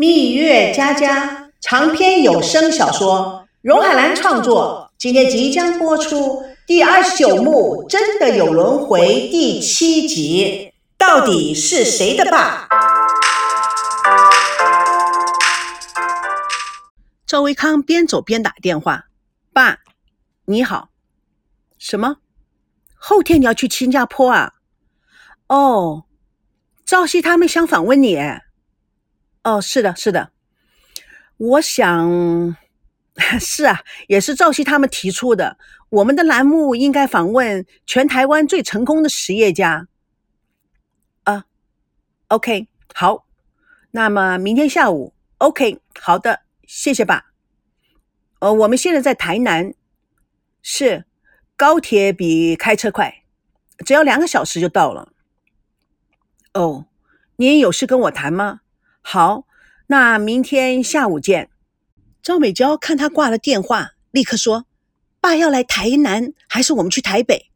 蜜月佳佳长篇有声小说，荣海兰创作，今天即将播出第二十九幕《真的有轮回》第七集，到底是谁的爸？赵维康边走边打电话：“爸，你好，什么？后天你要去新加坡啊？哦，赵熙他们想访问你。哦，是的，是的。我想，是啊，也是赵熙他们提出的。我们的栏目应该访问全台湾最成功的实业家。啊，OK，好。那么明天下午，OK，好的。”谢谢爸。呃，我们现在在台南，是高铁比开车快，只要两个小时就到了。哦，你也有事跟我谈吗？好，那明天下午见。赵美娇看他挂了电话，立刻说：“爸要来台南，还是我们去台北？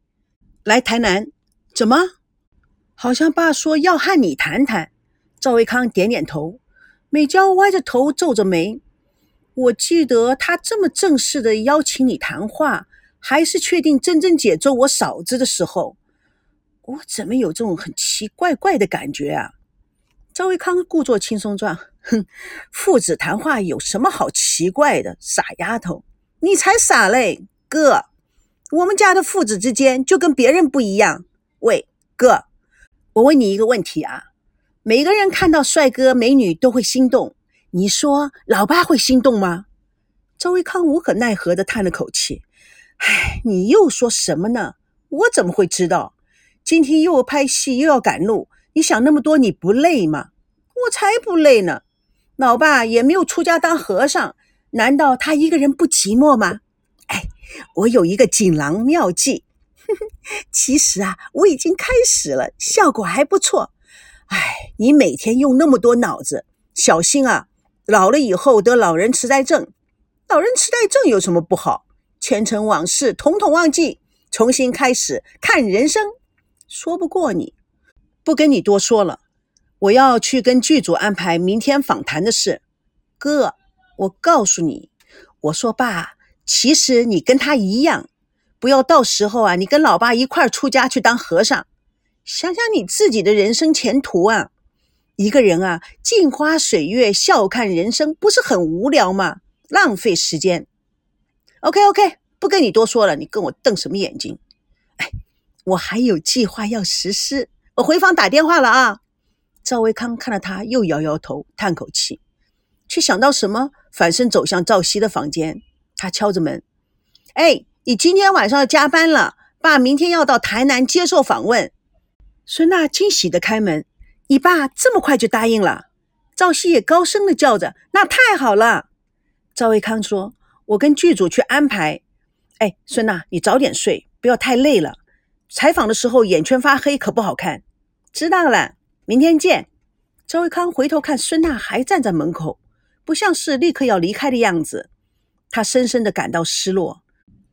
来台南？怎么？好像爸说要和你谈谈。”赵维康点点头，美娇歪着头皱着眉。我记得他这么正式的邀请你谈话，还是确定珍珍姐做我嫂子的时候，我怎么有这种很奇怪怪的感觉啊？赵维康故作轻松状，哼，父子谈话有什么好奇怪的？傻丫头，你才傻嘞！哥，我们家的父子之间就跟别人不一样。喂，哥，我问你一个问题啊，每个人看到帅哥美女都会心动。你说老爸会心动吗？赵维康无可奈何的叹了口气：“唉，你又说什么呢？我怎么会知道？今天又拍戏又要赶路，你想那么多，你不累吗？我才不累呢！老爸也没有出家当和尚，难道他一个人不寂寞吗？哎，我有一个锦囊妙计，其实啊，我已经开始了，效果还不错。哎，你每天用那么多脑子，小心啊！”老了以后得老人痴呆症，老人痴呆症有什么不好？前尘往事统统忘记，重新开始看人生。说不过你，不跟你多说了。我要去跟剧组安排明天访谈的事。哥，我告诉你，我说爸，其实你跟他一样，不要到时候啊，你跟老爸一块儿出家去当和尚。想想你自己的人生前途啊。一个人啊，镜花水月，笑看人生，不是很无聊吗？浪费时间。OK OK，不跟你多说了，你跟我瞪什么眼睛？哎，我还有计划要实施，我回房打电话了啊。赵维康看到他，又摇摇头，叹口气，却想到什么，反身走向赵熙的房间。他敲着门：“哎，你今天晚上要加班了，爸明天要到台南接受访问。”孙娜惊喜的开门。你爸这么快就答应了？赵熙也高声的叫着：“那太好了！”赵维康说：“我跟剧组去安排。”哎，孙娜，你早点睡，不要太累了。采访的时候眼圈发黑可不好看。知道了，明天见。赵维康回头看孙娜还站在门口，不像是立刻要离开的样子，他深深的感到失落。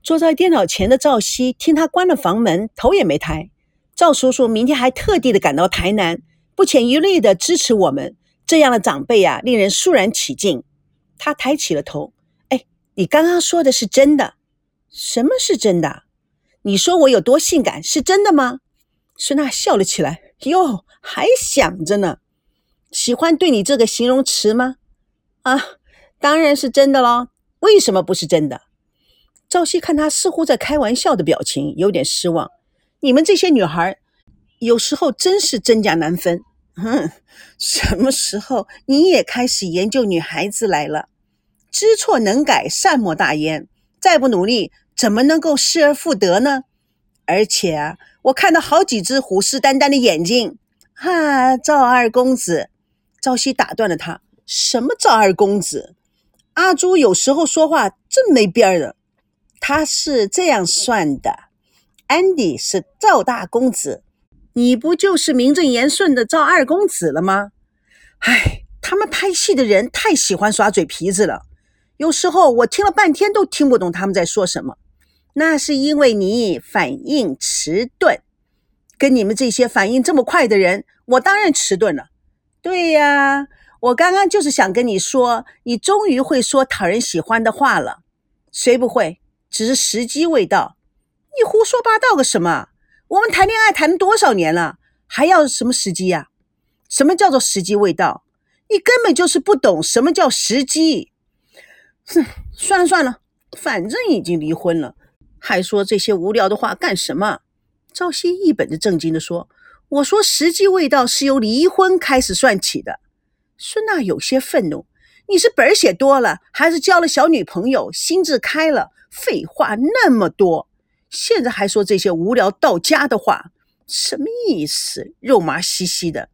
坐在电脑前的赵熙听他关了房门，头也没抬。赵叔叔明天还特地的赶到台南。不遗余力的支持我们，这样的长辈啊，令人肃然起敬。他抬起了头，哎，你刚刚说的是真的？什么是真的？你说我有多性感，是真的吗？孙娜笑了起来，哟，还想着呢。喜欢对你这个形容词吗？啊，当然是真的喽。为什么不是真的？赵熙看他似乎在开玩笑的表情，有点失望。你们这些女孩，有时候真是真假难分。哼，什么时候你也开始研究女孩子来了？知错能改，善莫大焉。再不努力，怎么能够失而复得呢？而且啊，我看到好几只虎视眈眈的眼睛。哈，赵二公子，赵熙打断了他：“什么赵二公子？阿朱有时候说话真没边儿的。他是这样算的：安迪是赵大公子。”你不就是名正言顺的赵二公子了吗？唉，他们拍戏的人太喜欢耍嘴皮子了，有时候我听了半天都听不懂他们在说什么。那是因为你反应迟钝，跟你们这些反应这么快的人，我当然迟钝了。对呀，我刚刚就是想跟你说，你终于会说讨人喜欢的话了。谁不会？只是时机未到。你胡说八道个什么？我们谈恋爱谈多少年了，还要什么时机呀？什么叫做时机未到？你根本就是不懂什么叫时机。哼，算了算了，反正已经离婚了，还说这些无聊的话干什么？赵熙一本正经地说：“我说时机未到是由离婚开始算起的。”孙娜有些愤怒：“你是本写多了，还是交了小女朋友，心智开了？废话那么多，现在还说这些无聊到家的话，什么意思？肉麻兮兮的。”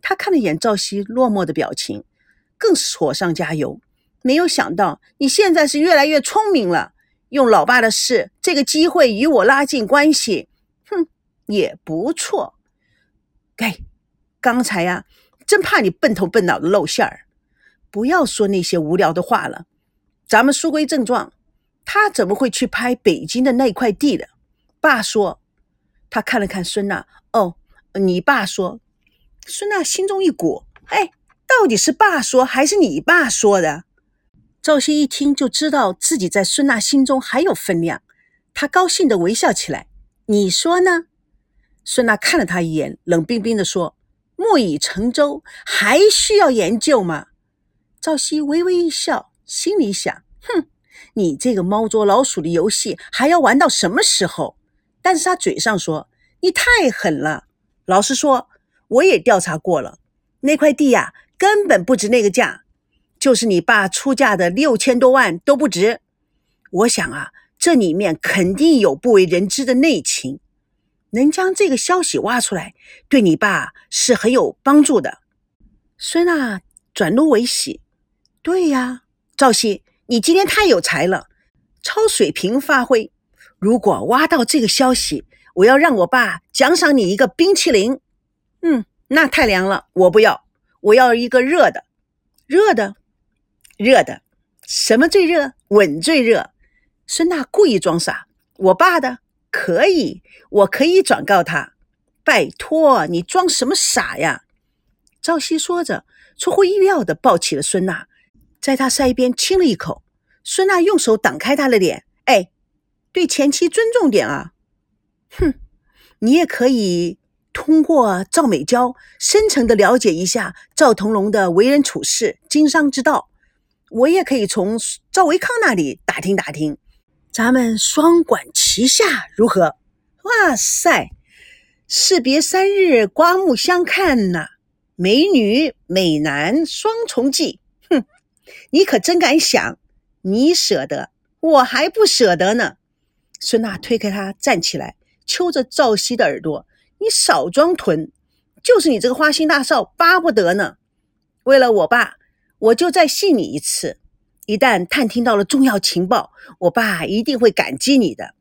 他看了眼赵熙落寞的表情，更是火上加油。没有想到你现在是越来越聪明了，用老爸的事这个机会与我拉近关系，哼，也不错。该，刚才呀，真怕你笨头笨脑的露馅儿。不要说那些无聊的话了，咱们书归正传。他怎么会去拍北京的那块地的？爸说。他看了看孙娜，哦，你爸说。孙娜心中一鼓，哎，到底是爸说还是你爸说的？赵熙一听就知道自己在孙娜心中还有分量，他高兴的微笑起来。你说呢？孙娜看了他一眼，冷冰冰的说：“木已成舟，还需要研究吗？”赵熙微微一笑，心里想：哼，你这个猫捉老鼠的游戏还要玩到什么时候？但是他嘴上说：“你太狠了。”老实说。我也调查过了，那块地呀，根本不值那个价，就是你爸出价的六千多万都不值。我想啊，这里面肯定有不为人知的内情，能将这个消息挖出来，对你爸是很有帮助的。孙娜转怒为喜，对呀，赵熙，你今天太有才了，超水平发挥。如果挖到这个消息，我要让我爸奖赏你一个冰淇淋。嗯，那太凉了，我不要，我要一个热的，热的，热的，什么最热？吻最热。孙娜故意装傻，我爸的可以，我可以转告他。拜托，你装什么傻呀？赵熙说着，出乎意料的抱起了孙娜，在他腮边亲了一口。孙娜用手挡开他的脸，哎，对前妻尊重点啊。哼，你也可以。通过赵美娇深层的了解一下赵腾龙的为人处事、经商之道，我也可以从赵维康那里打听打听，咱们双管齐下如何？哇塞，士别三日，刮目相看呐！美女美男双重记，哼，你可真敢想！你舍得，我还不舍得呢。孙娜推开他，站起来，揪着赵熙的耳朵。你少装囤，就是你这个花心大少巴不得呢。为了我爸，我就再信你一次。一旦探听到了重要情报，我爸一定会感激你的。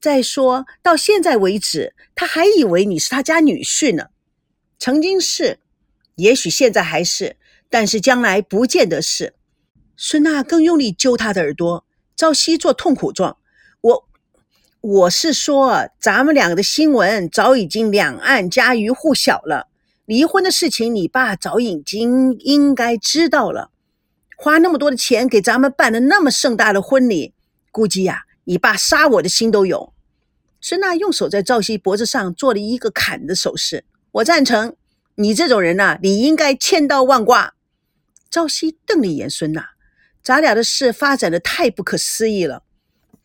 再说到现在为止，他还以为你是他家女婿呢。曾经是，也许现在还是，但是将来不见得是。孙娜更用力揪他的耳朵，朝夕做痛苦状。我。我是说，咱们两个的新闻早已经两岸家喻户晓了。离婚的事情，你爸早已经应该知道了。花那么多的钱给咱们办了那么盛大的婚礼，估计呀，你爸杀我的心都有。孙娜用手在赵熙脖子上做了一个砍的手势。我赞成，你这种人呐，你应该千刀万剐。赵熙瞪了一眼孙娜，咱俩的事发展的太不可思议了。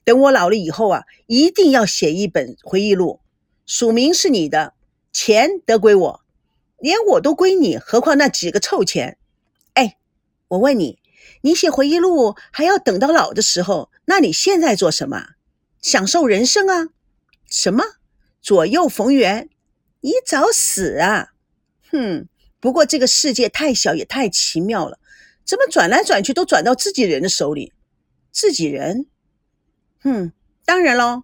等我老了以后啊，一定要写一本回忆录，署名是你的，钱得归我，连我都归你，何况那几个臭钱？哎，我问你，你写回忆录还要等到老的时候，那你现在做什么？享受人生啊？什么左右逢源？你找死啊！哼，不过这个世界太小也太奇妙了，怎么转来转去都转到自己人的手里？自己人？哼，当然喽。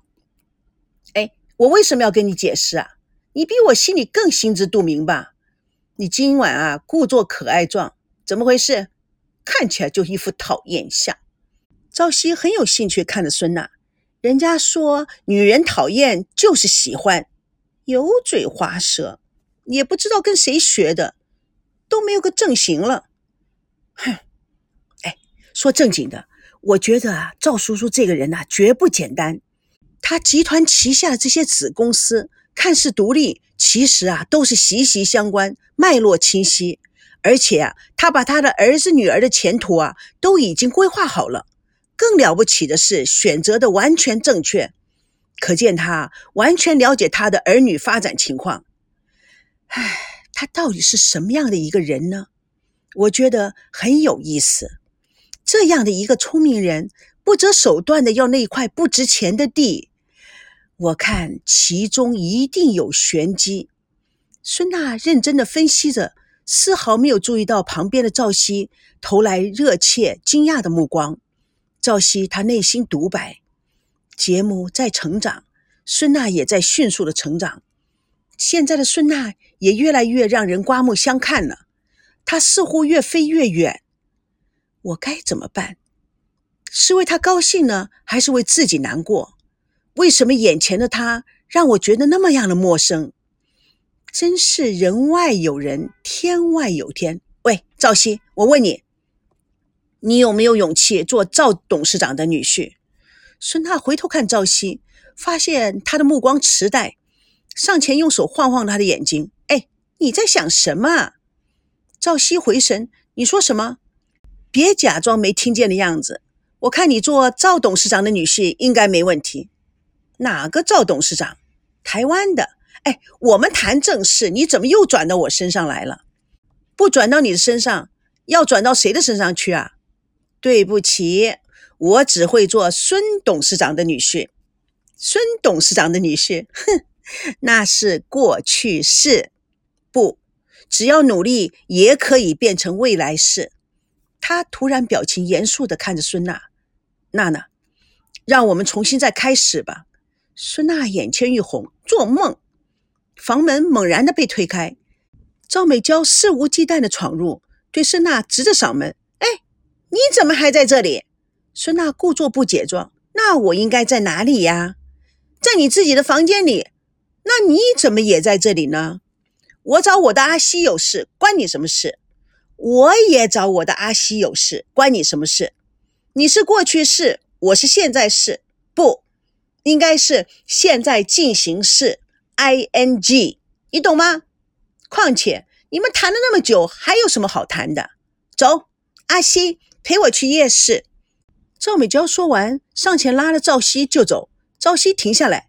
哎，我为什么要跟你解释啊？你比我心里更心知肚明吧？你今晚啊，故作可爱状，怎么回事？看起来就一副讨厌相。朝夕很有兴趣看着孙娜，人家说女人讨厌就是喜欢，油嘴滑舌，也不知道跟谁学的。都没有个正形了。哼，哎，说正经的，我觉得啊，赵叔叔这个人呐，绝不简单。他集团旗下的这些子公司看似独立，其实啊，都是息息相关，脉络清晰。而且啊，他把他的儿子女儿的前途啊，都已经规划好了。更了不起的是，选择的完全正确，可见他完全了解他的儿女发展情况。唉，他到底是什么样的一个人呢？我觉得很有意思。这样的一个聪明人，不择手段的要那块不值钱的地，我看其中一定有玄机。孙娜认真的分析着，丝毫没有注意到旁边的赵熙投来热切惊讶的目光。赵熙，他内心独白：节目在成长，孙娜也在迅速的成长。现在的孙娜也越来越让人刮目相看了，她似乎越飞越远。我该怎么办？是为她高兴呢，还是为自己难过？为什么眼前的他让我觉得那么样的陌生？真是人外有人，天外有天。喂，赵熙，我问你。你有没有勇气做赵董事长的女婿？孙娜回头看赵熙，发现他的目光迟呆，上前用手晃晃他的眼睛。哎，你在想什么？赵熙回神，你说什么？别假装没听见的样子。我看你做赵董事长的女婿应该没问题。哪个赵董事长？台湾的。哎，我们谈正事，你怎么又转到我身上来了？不转到你的身上，要转到谁的身上去啊？对不起，我只会做孙董事长的女婿。孙董事长的女婿，哼，那是过去式。不，只要努力，也可以变成未来式。他突然表情严肃的看着孙娜，娜娜，让我们重新再开始吧。孙娜眼圈一红，做梦。房门猛然的被推开，赵美娇肆无忌惮的闯入，对孙娜直着嗓门。哎你怎么还在这里？孙娜故作不解状。那我应该在哪里呀？在你自己的房间里。那你怎么也在这里呢？我找我的阿西有事，关你什么事？我也找我的阿西有事，关你什么事？你是过去式，我是现在式，不应该是现在进行式，ing，你懂吗？况且你们谈了那么久，还有什么好谈的？走，阿西。陪我去夜市。赵美娇说完，上前拉了赵熙就走。赵熙停下来，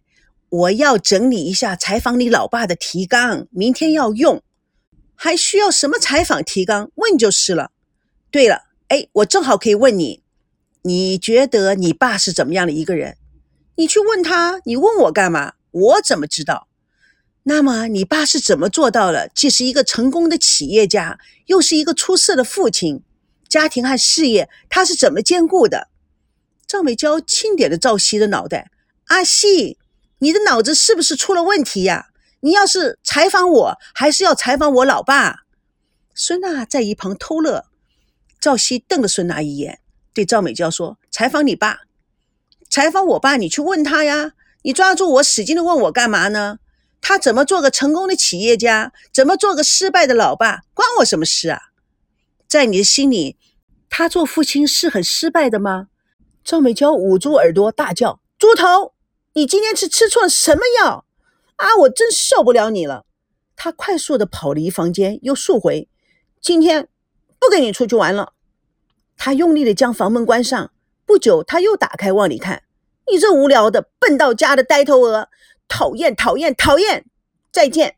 我要整理一下采访你老爸的提纲，明天要用。还需要什么采访提纲？问就是了。对了，哎，我正好可以问你，你觉得你爸是怎么样的一个人？你去问他，你问我干嘛？我怎么知道？那么你爸是怎么做到了，既是一个成功的企业家，又是一个出色的父亲？家庭和事业，他是怎么兼顾的？赵美娇轻点着赵熙的脑袋：“阿西，你的脑子是不是出了问题呀？你要是采访我，还是要采访我老爸？”孙娜在一旁偷乐。赵熙瞪了孙娜一眼，对赵美娇说：“采访你爸，采访我爸，你去问他呀！你抓住我，使劲的问我干嘛呢？他怎么做个成功的企业家？怎么做个失败的老爸？关我什么事啊？”在你的心里，他做父亲是很失败的吗？赵美娇捂住耳朵大叫：“猪头，你今天是吃错了什么药啊？我真受不了你了！”他快速的跑离房间，又速回：“今天不跟你出去玩了。”他用力的将房门关上。不久，他又打开往里看：“你这无聊的笨到家的呆头鹅，讨厌讨厌讨厌！再见。”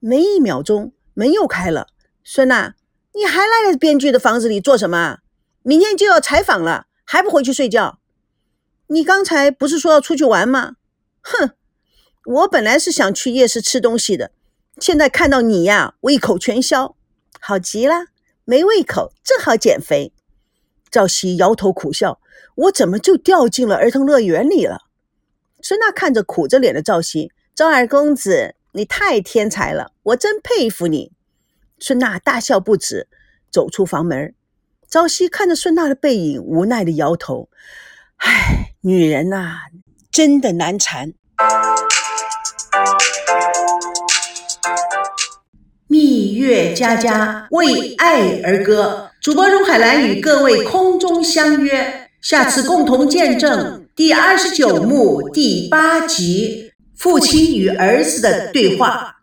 没一秒钟，门又开了，孙娜。你还赖在编剧的房子里做什么？明天就要采访了，还不回去睡觉？你刚才不是说要出去玩吗？哼，我本来是想去夜市吃东西的，现在看到你呀，胃口全消，好极了，没胃口，正好减肥。赵熙摇头苦笑，我怎么就掉进了儿童乐园里了？孙娜看着苦着脸的赵熙，赵二公子，你太天才了，我真佩服你。孙娜大笑不止，走出房门。朝夕看着孙娜的背影，无奈的摇头：“唉，女人呐，真的难缠。”蜜月佳佳为爱而歌，主播荣海兰与各位空中相约，下次共同见证第二十九幕第八集父亲与儿子的对话。